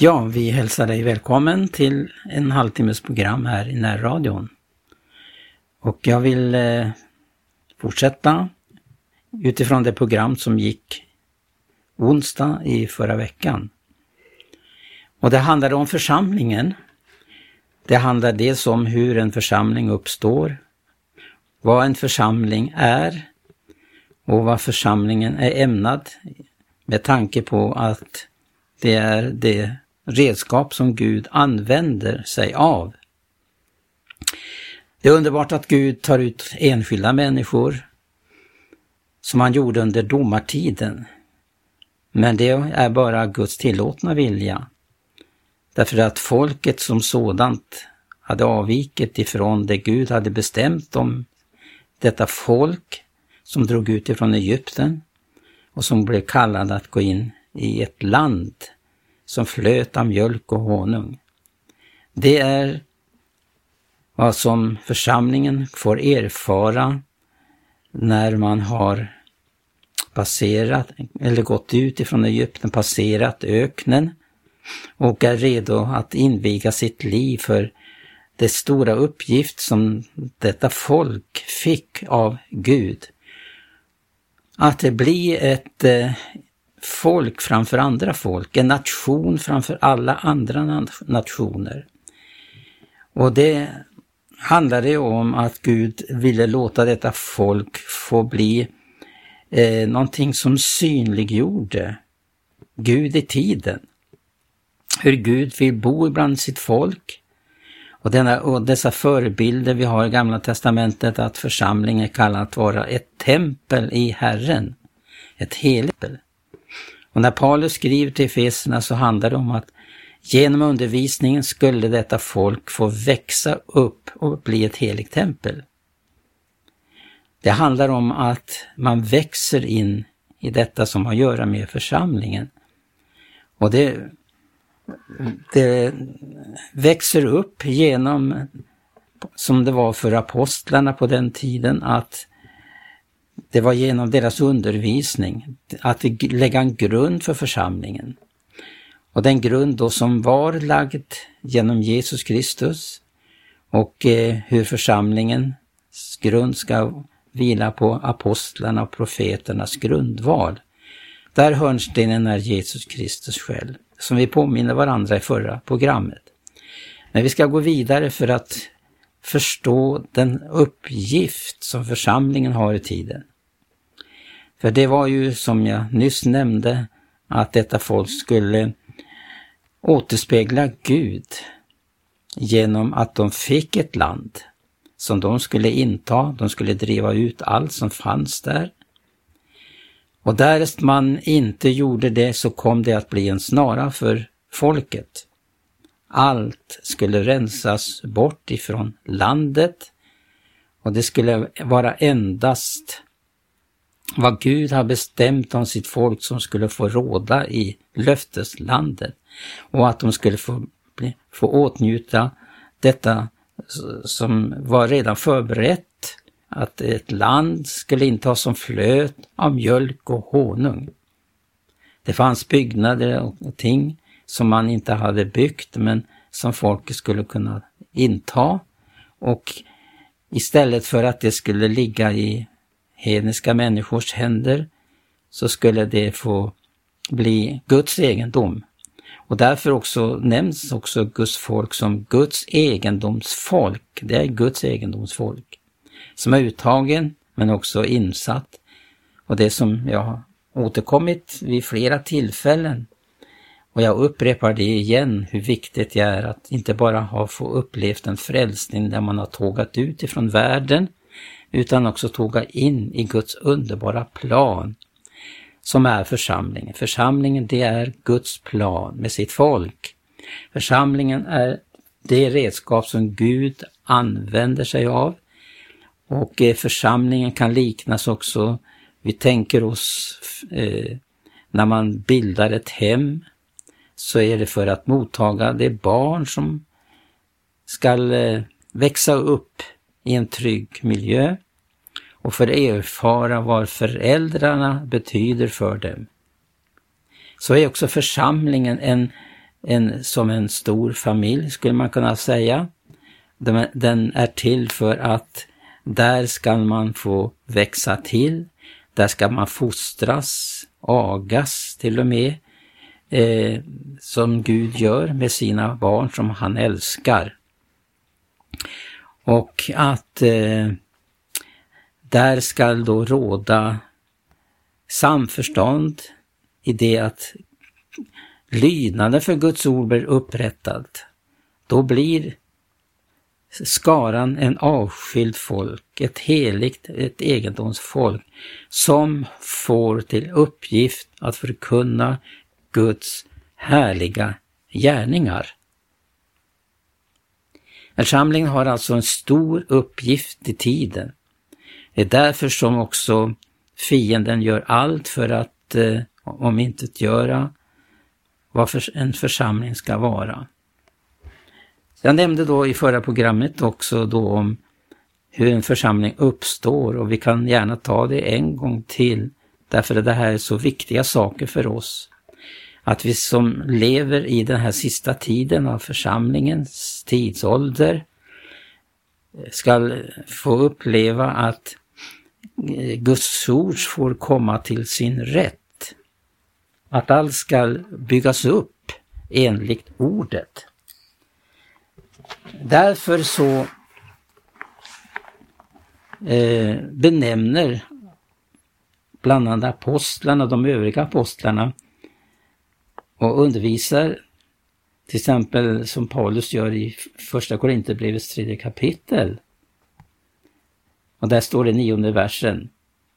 Ja, vi hälsar dig välkommen till en halvtimmes program här i närradion. Och jag vill eh, fortsätta utifrån det program som gick onsdag i förra veckan. Och det handlade om församlingen. Det handlar dels om hur en församling uppstår, vad en församling är och vad församlingen är ämnad med tanke på att det är det redskap som Gud använder sig av. Det är underbart att Gud tar ut enskilda människor som han gjorde under domartiden. Men det är bara Guds tillåtna vilja. Därför att folket som sådant hade avvikit ifrån det Gud hade bestämt om detta folk som drog ut ifrån Egypten och som blev kallade att gå in i ett land som flöt av mjölk och honung. Det är vad som församlingen får erfara när man har passerat, eller gått ut ifrån Egypten, passerat öknen och är redo att inviga sitt liv för det stora uppgift som detta folk fick av Gud. Att det blir ett eh, folk framför andra folk, en nation framför alla andra nationer. Och det handlade om att Gud ville låta detta folk få bli eh, någonting som synliggjorde Gud i tiden. Hur Gud vill bo ibland sitt folk. Och, denna, och dessa förebilder vi har i Gamla Testamentet att församlingen är kallad att vara ett tempel i Herren. Ett heligt tempel. Och när Paulus skriver till Efeserna så handlar det om att genom undervisningen skulle detta folk få växa upp och bli ett heligt tempel. Det handlar om att man växer in i detta som har att göra med församlingen. Och det, det växer upp genom, som det var för apostlarna på den tiden, att det var genom deras undervisning, att lägga en grund för församlingen. Och den grund då som var lagd genom Jesus Kristus och eh, hur församlingens grund ska vila på apostlarna och profeternas grundval. Där hörnstenen är Jesus Kristus själv, som vi påminner varandra i förra programmet. Men vi ska gå vidare för att förstå den uppgift som församlingen har i tiden. För det var ju som jag nyss nämnde att detta folk skulle återspegla Gud genom att de fick ett land som de skulle inta. De skulle driva ut allt som fanns där. Och därest man inte gjorde det så kom det att bli en snara för folket. Allt skulle rensas bort ifrån landet. Och det skulle vara endast vad Gud har bestämt om sitt folk som skulle få råda i löfteslandet. Och att de skulle få, få åtnjuta detta som var redan förberett, att ett land skulle intas som flöt av mjölk och honung. Det fanns byggnader och ting som man inte hade byggt men som folk skulle kunna inta och istället för att det skulle ligga i hedniska människors händer så skulle det få bli Guds egendom. Och därför också nämns också Guds folk som Guds egendomsfolk. Det är Guds egendomsfolk. Som är uttagen men också insatt. Och det som jag har återkommit vid flera tillfällen och jag upprepar det igen hur viktigt det är att inte bara ha få upplevt en frälsning där man har tågat ut ifrån världen utan också tåga in i Guds underbara plan som är församlingen. Församlingen det är Guds plan med sitt folk. Församlingen är det redskap som Gud använder sig av och eh, församlingen kan liknas också, vi tänker oss eh, när man bildar ett hem så är det för att mottaga det barn som ska eh, växa upp i en trygg miljö och för erfara vad föräldrarna betyder för dem. Så är också församlingen en en, som en stor familj skulle man kunna säga. Den är till för att där ska man få växa till, där ska man fostras, agas till och med, eh, som Gud gör med sina barn som han älskar. Och att eh, där ska då råda samförstånd i det att lydnaden för Guds ord blir upprättad. Då blir skaran en avskild folk, ett heligt, ett egendomsfolk som får till uppgift att förkunna Guds härliga gärningar. Församlingen har alltså en stor uppgift i tiden. Det är därför som också fienden gör allt för att eh, omintetgöra vad för en församling ska vara. Jag nämnde då i förra programmet också då om hur en församling uppstår och vi kan gärna ta det en gång till därför att det här är så viktiga saker för oss. Att vi som lever i den här sista tiden av församlingens tidsålder eh, ska få uppleva att eh, Guds ord får komma till sin rätt. Att allt ska byggas upp enligt ordet. Därför så eh, benämner bland annat apostlarna de övriga apostlarna och undervisar till exempel som Paulus gör i första Korinthierbrevets tredje kapitel. Och där står det nionde versen.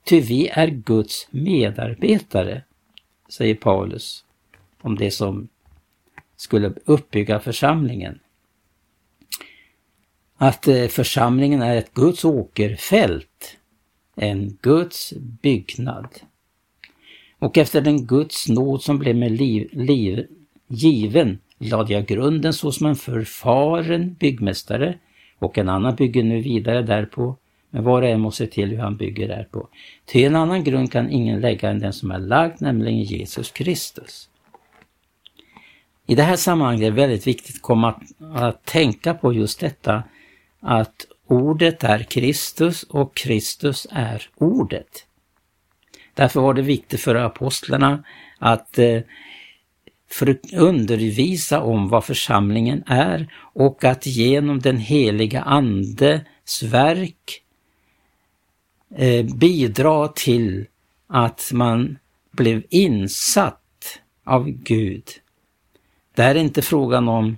Ty vi är Guds medarbetare, säger Paulus om det som skulle uppbygga församlingen att eh, församlingen är ett Guds åkerfält, en Guds byggnad. Och efter den Guds nåd som blev mig liv, liv given lade jag grunden såsom en förfaren byggmästare och en annan bygger nu vidare därpå, men var och en måste se till hur han bygger därpå. Till en annan grund kan ingen lägga än den som är lagd, nämligen Jesus Kristus. I det här sammanhanget är det väldigt viktigt att komma att tänka på just detta att ordet är Kristus och Kristus är ordet. Därför var det viktigt för apostlarna att eh, för att undervisa om vad församlingen är och att genom den heliga Andes verk eh, bidra till att man blev insatt av Gud. Det är inte frågan om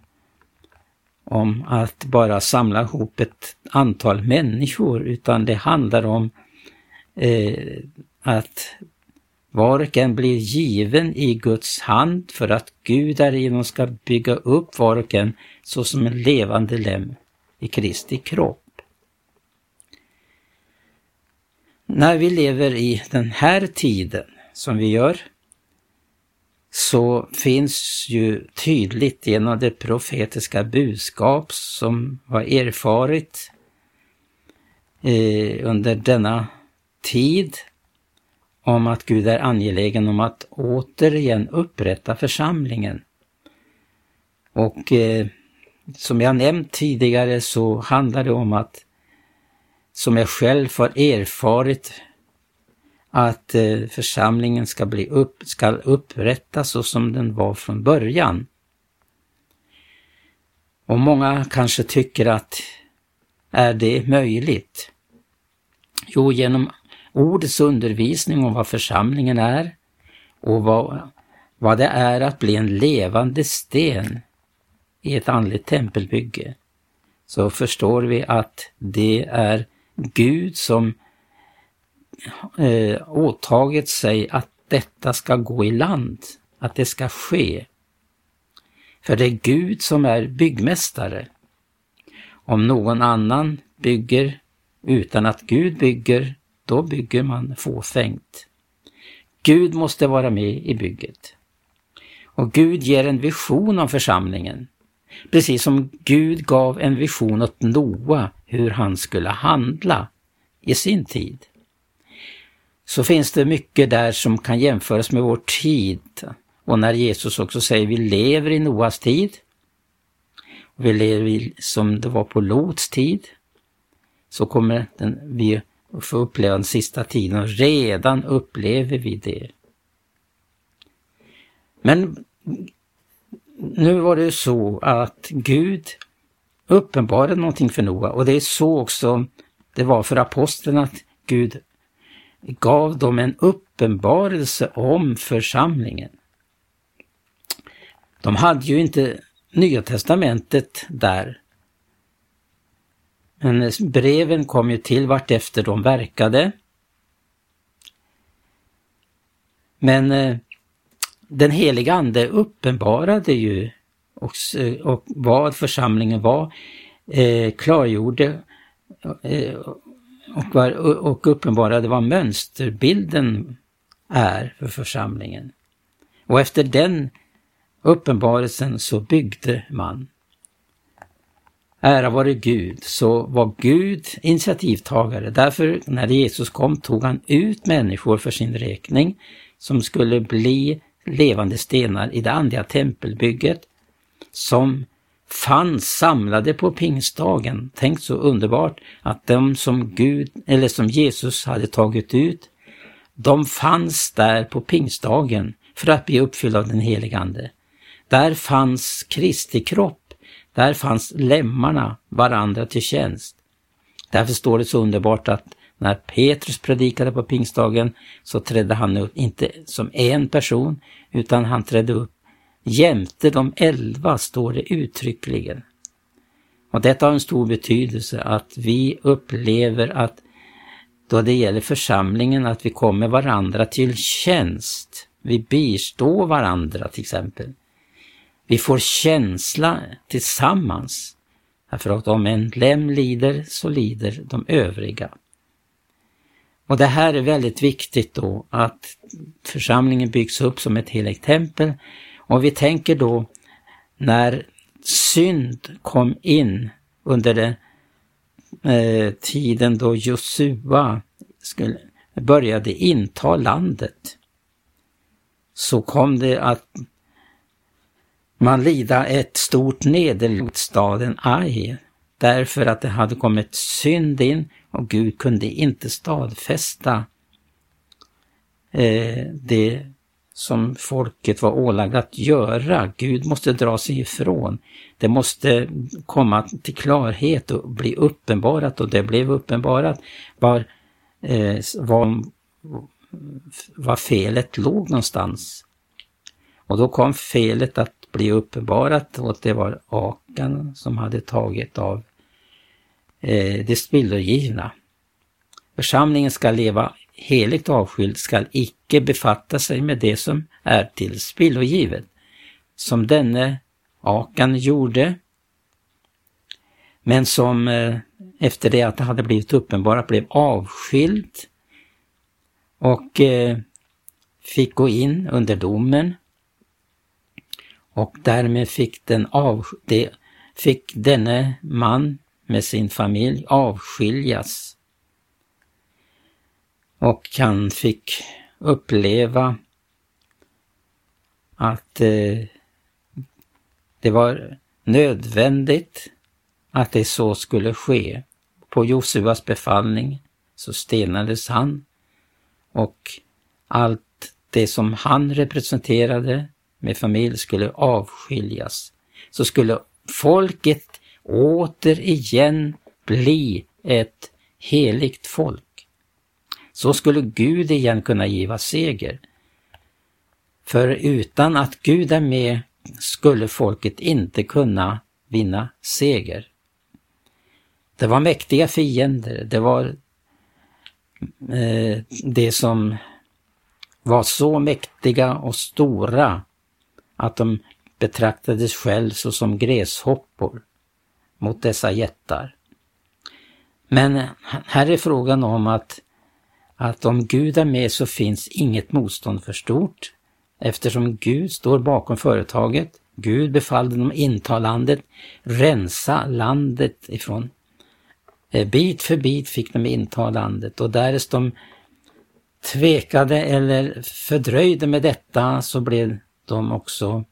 om att bara samla ihop ett antal människor utan det handlar om eh, att var och en blir given i Guds hand för att Gud därigenom ska bygga upp var och en såsom en levande lem i Kristi kropp. När vi lever i den här tiden som vi gör så finns ju tydligt genom det profetiska budskap som var erfarit eh, under denna tid om att Gud är angelägen om att återigen upprätta församlingen. Och eh, som jag nämnt tidigare så handlar det om att, som jag själv har erfarit att eh, församlingen ska, bli upp, ska upprättas så som den var från början. Och många kanske tycker att är det möjligt? Jo, genom ordets undervisning om vad församlingen är och vad, vad det är att bli en levande sten i ett andligt tempelbygge, så förstår vi att det är Gud som eh, åtagit sig att detta ska gå i land, att det ska ske. För det är Gud som är byggmästare. Om någon annan bygger utan att Gud bygger, då bygger man fåfängt. Gud måste vara med i bygget. Och Gud ger en vision om församlingen. Precis som Gud gav en vision åt Noa hur han skulle handla i sin tid så finns det mycket där som kan jämföras med vår tid Och när Jesus också säger vi lever i Noas tid, och vi lever som det var på Lots tid, så kommer den, vi och få uppleva den sista tiden och redan upplever vi det. Men nu var det så att Gud uppenbarade någonting för Noa och det är så också det var för aposteln att Gud gav dem en uppenbarelse om församlingen. De hade ju inte Nya Testamentet där. Men breven kom ju till vartefter de verkade. Men eh, den heliga Ande uppenbarade ju och, och vad församlingen var, eh, klargjorde eh, och, var, och uppenbarade vad mönsterbilden är för församlingen. Och efter den uppenbarelsen så byggde man. Ära vare Gud, så var Gud initiativtagare. Därför när Jesus kom tog han ut människor för sin räkning som skulle bli levande stenar i det andliga tempelbygget som fanns samlade på pingstdagen. Tänk så underbart att de som Gud, eller som Jesus hade tagit ut, de fanns där på pingstdagen för att bli uppfyllda av den helige Ande. Där fanns Kristi kropp, där fanns lemmarna varandra till tjänst. Därför står det så underbart att när Petrus predikade på pingstdagen så trädde han upp, inte som en person, utan han trädde upp jämte de elva, står det uttryckligen. Och detta har en stor betydelse att vi upplever att då det gäller församlingen att vi kommer varandra till tjänst. Vi bistår varandra till exempel. Vi får känsla tillsammans. Därför att om en lem lider så lider de övriga. Och det här är väldigt viktigt då att församlingen byggs upp som ett heligt tempel. Och vi tänker då när synd kom in under den eh, tiden då Josua skulle, började inta landet så kom det att man lida ett stort nederlag staden Ai därför att det hade kommit synd in och Gud kunde inte stadfästa eh, det som folket var ålagda att göra. Gud måste dra sig ifrån. Det måste komma till klarhet och bli uppenbarat och det blev uppenbarat var, eh, var, var felet låg någonstans. Och då kom felet att bli uppenbarat och att det var Akan som hade tagit av eh, det spillogivna. Församlingen ska leva heligt avskild, skall icke befatta sig med det som är till spillogivet, som denne Akan gjorde, men som eh, efter det att det hade blivit uppenbarat blev avskild och eh, fick gå in under domen och därmed fick, den av, de, fick denne man med sin familj avskiljas. Och han fick uppleva att eh, det var nödvändigt att det så skulle ske. På Josuas befallning så stenades han och allt det som han representerade med familj skulle avskiljas. Så skulle folket återigen bli ett heligt folk. Så skulle Gud igen kunna giva seger. För utan att Gud är med skulle folket inte kunna vinna seger. Det var mäktiga fiender, det var eh, det som var så mäktiga och stora att de betraktades själv såsom gräshoppor mot dessa jättar. Men här är frågan om att, att om Gud är med så finns inget motstånd för stort eftersom Gud står bakom företaget. Gud befallde dem inta landet, rensa landet ifrån eh, Bit för bit fick de inta landet och därest de tvekade eller fördröjde med detta så blev de också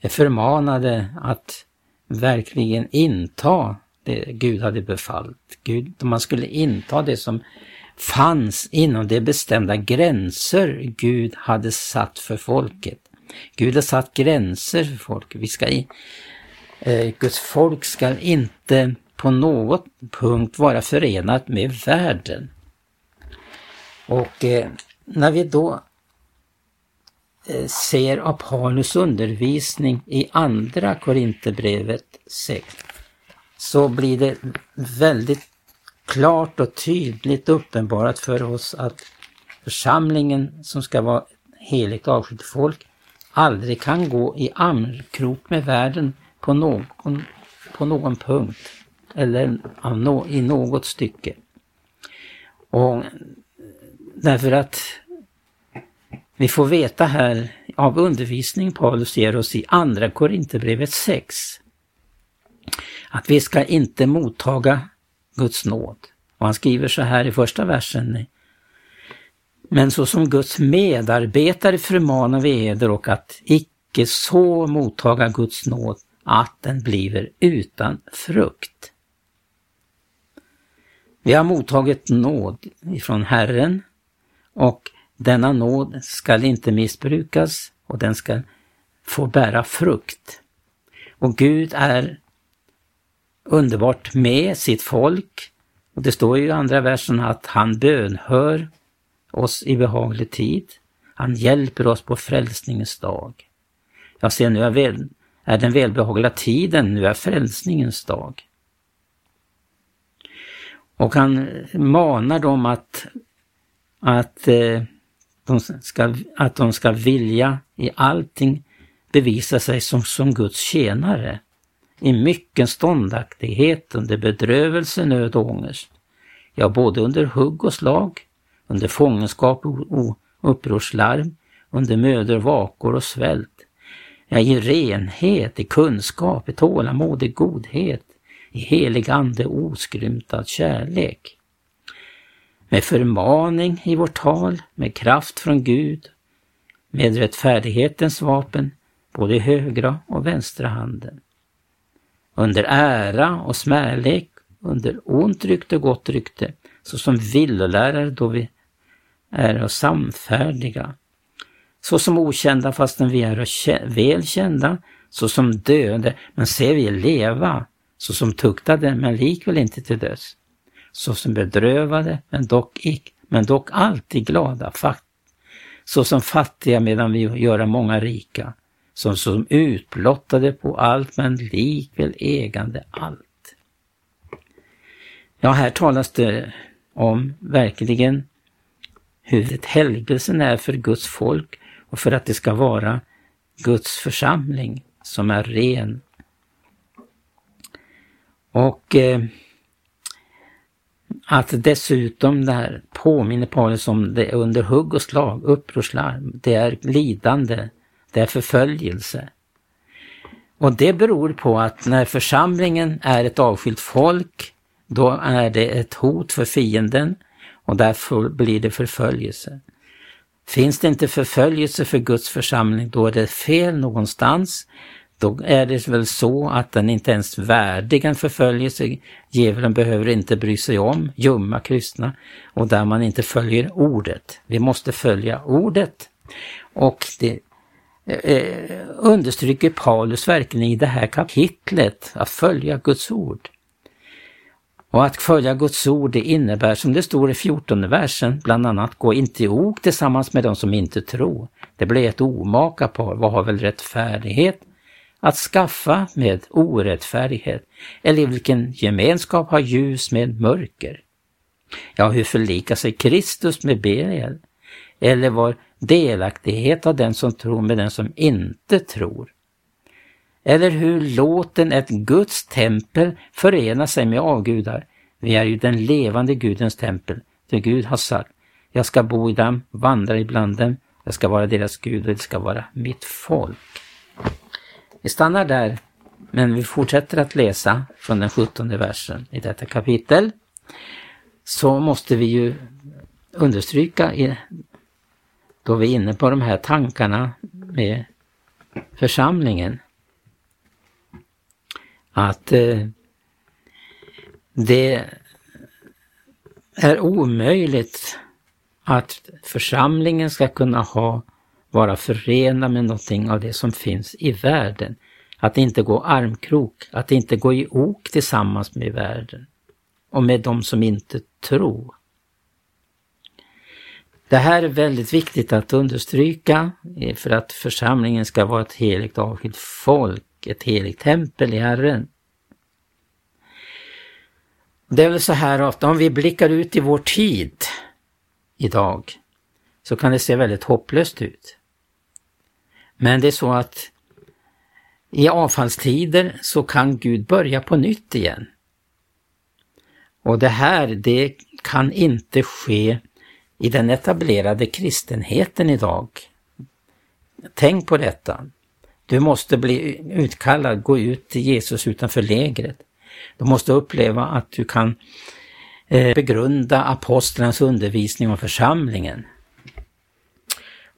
är förmanade att verkligen inta det Gud hade befallt. Gud, man skulle inta det som fanns inom de bestämda gränser Gud hade satt för folket. Gud har satt gränser för folket. Vi ska eh, Guds folk ska inte på något punkt vara förenat med världen. Och eh, när vi då Eh, ser av Paulus undervisning i andra Korinthierbrevet 6 så blir det väldigt klart och tydligt uppenbarat för oss att församlingen som ska vara heligt avskilt folk aldrig kan gå i armkrok med världen på någon, på någon punkt eller i något stycke. Och därför att vi får veta här av undervisning Paulus ger oss i Andra Korinthierbrevet 6 att vi ska inte mottaga Guds nåd. Och han skriver så här i första versen. Men så som Guds medarbetare förmanar vi eder och att icke så mottaga Guds nåd att den bliver utan frukt. Vi har mottagit nåd ifrån Herren och denna nåd skall inte missbrukas och den ska få bära frukt. Och Gud är underbart med sitt folk. Och det står ju i andra versen att han bönhör oss i behaglig tid. Han hjälper oss på frälsningens dag. Jag ser nu är, väl, är den välbehagliga tiden, nu är frälsningens dag. Och han manar dem att, att, eh, de ska, att de ska vilja i allting bevisa sig som, som Guds tjänare i mycken ståndaktighet under bedrövelse, nöd och ångest. Ja, både under hugg och slag, under fångenskap och upprorslarm, under mödor, vakor och svält. Ja, i renhet, i kunskap, i tålamod, i godhet, i helig ande oskrymtad kärlek. Med förmaning i vårt tal, med kraft från Gud, med rättfärdighetens vapen, både i högra och vänstra handen under ära och smärlek, under ont rykte och gott rykte, såsom villolärare då vi är och samfärdiga. Såsom okända fastän vi är väl kända, såsom döende, men ser vi leva, såsom tuktade men likväl inte till döds, såsom bedrövade men dock, icke, men dock alltid glada, såsom fattiga medan vi göra många rika, som som utblottade på allt men likväl ägande allt. Ja, här talas det om verkligen hur helgelsen är för Guds folk och för att det ska vara Guds församling som är ren. Och eh, att dessutom det här påminner Paulus om det under hugg och slag, upprorslarm, det är lidande, det är förföljelse. Och det beror på att när församlingen är ett avskilt folk, då är det ett hot för fienden och därför blir det förföljelse. Finns det inte förföljelse för Guds församling, då är det fel någonstans. Då är det väl så att den inte ens värdig en förföljelse. Djävulen behöver inte bry sig om ljumma kristna och där man inte följer ordet. Vi måste följa ordet. Och det eh, eh understryker Paulus verkligen i det här kapitlet att följa Guds ord. Och att följa Guds ord det innebär, som det står i 14 versen, bland annat gå inte i ok tillsammans med de som inte tror. Det blir ett omaka par, vad har väl rättfärdighet att skaffa med orättfärdighet? Eller vilken gemenskap har ljus med mörker? Ja, hur förlikar sig Kristus med Belial? Eller var delaktighet av den som tror med den som inte tror? Eller hur låten ett Guds tempel förena sig med avgudar? Vi är ju den levande Gudens tempel, för Gud har sagt, jag ska bo i dem, vandra ibland dem, jag ska vara deras Gud och det ska vara mitt folk. Vi stannar där, men vi fortsätter att läsa från den 17 versen i detta kapitel. Så måste vi ju understryka då vi är inne på de här tankarna med församlingen. Att eh, det är omöjligt att församlingen ska kunna ha, vara förenad med någonting av det som finns i världen. Att inte gå armkrok, att inte gå i ok tillsammans med världen och med de som inte tror. Det här är väldigt viktigt att understryka eh, för att församlingen ska vara ett heligt avskilt folk, ett heligt tempel i Herren. Det är väl så här att om vi blickar ut i vår tid idag, så kan det se väldigt hopplöst ut. Men det är så att i avfallstider så kan Gud börja på nytt igen. Och det här, det kan inte ske i den etablerade kristenheten idag. Tänk på detta. Du måste bli utkallad, gå ut till Jesus utanför lägret. Du måste uppleva att du kan eh, begrunda apostlarnas undervisning om församlingen.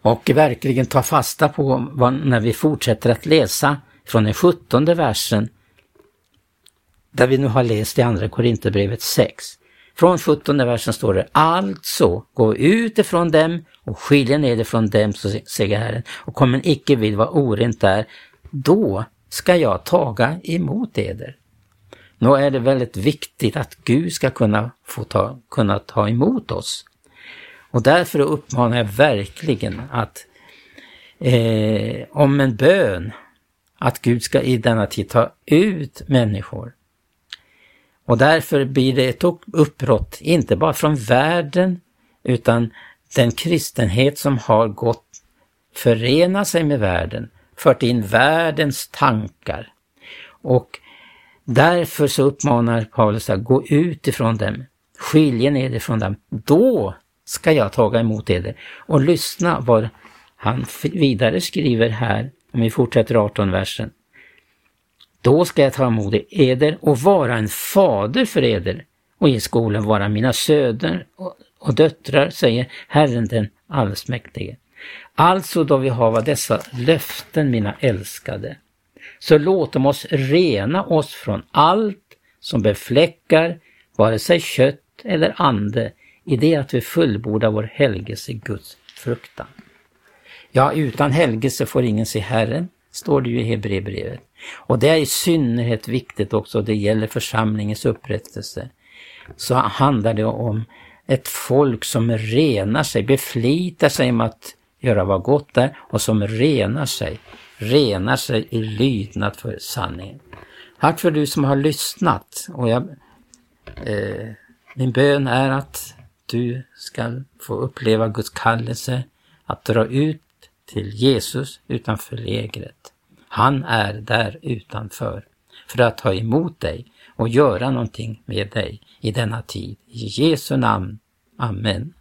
Och verkligen ta fasta på vad, när vi fortsätter att läsa från den sjuttonde versen, där vi nu har läst i Andra Korinthierbrevet 6. Från 17 versen står det Alltså, gå ut ifrån dem och skilja ner från dem, så säger Herren, och kommer icke vid vad orent är, då ska jag taga emot eder. Nu är det väldigt viktigt att Gud ska kunna få ta, kunna ta emot oss. Och därför uppmanar jag verkligen att eh, om en bön, att Gud ska i denna tid ta ut människor och därför blir det ett uppbrott, inte bara från världen, utan den kristenhet som har gått förena sig med världen, fört in världens tankar. Och därför så uppmanar Paulus att gå ut ifrån dem, skilja ner ifrån dem. Då ska jag taga emot eder. Och lyssna vad han vidare skriver här, om vi fortsätter 18 versen. Då ska jag ta emot eder och vara en fader för eder och i skolan vara mina söner och döttrar, säger Herren den allsmäktige. Alltså då vi har dessa löften, mina älskade, så låt oss rena oss från allt som befläckar vare sig kött eller ande i det att vi fullbordar vår helgelse Guds fruktan. Ja, utan helgelse får ingen se Herren, står det ju i Hebreerbrevet. Och det är i synnerhet viktigt också, det gäller församlingens upprättelse. Så handlar det om ett folk som renar sig, beflitar sig om att göra vad gott är och som renar sig, renar sig i lydnad för sanningen. Tack för du som har lyssnat och jag, eh, min bön är att du ska få uppleva Guds kallelse att dra ut till Jesus utanför lägret. Han är där utanför för att ta emot dig och göra någonting med dig i denna tid. I Jesu namn. Amen.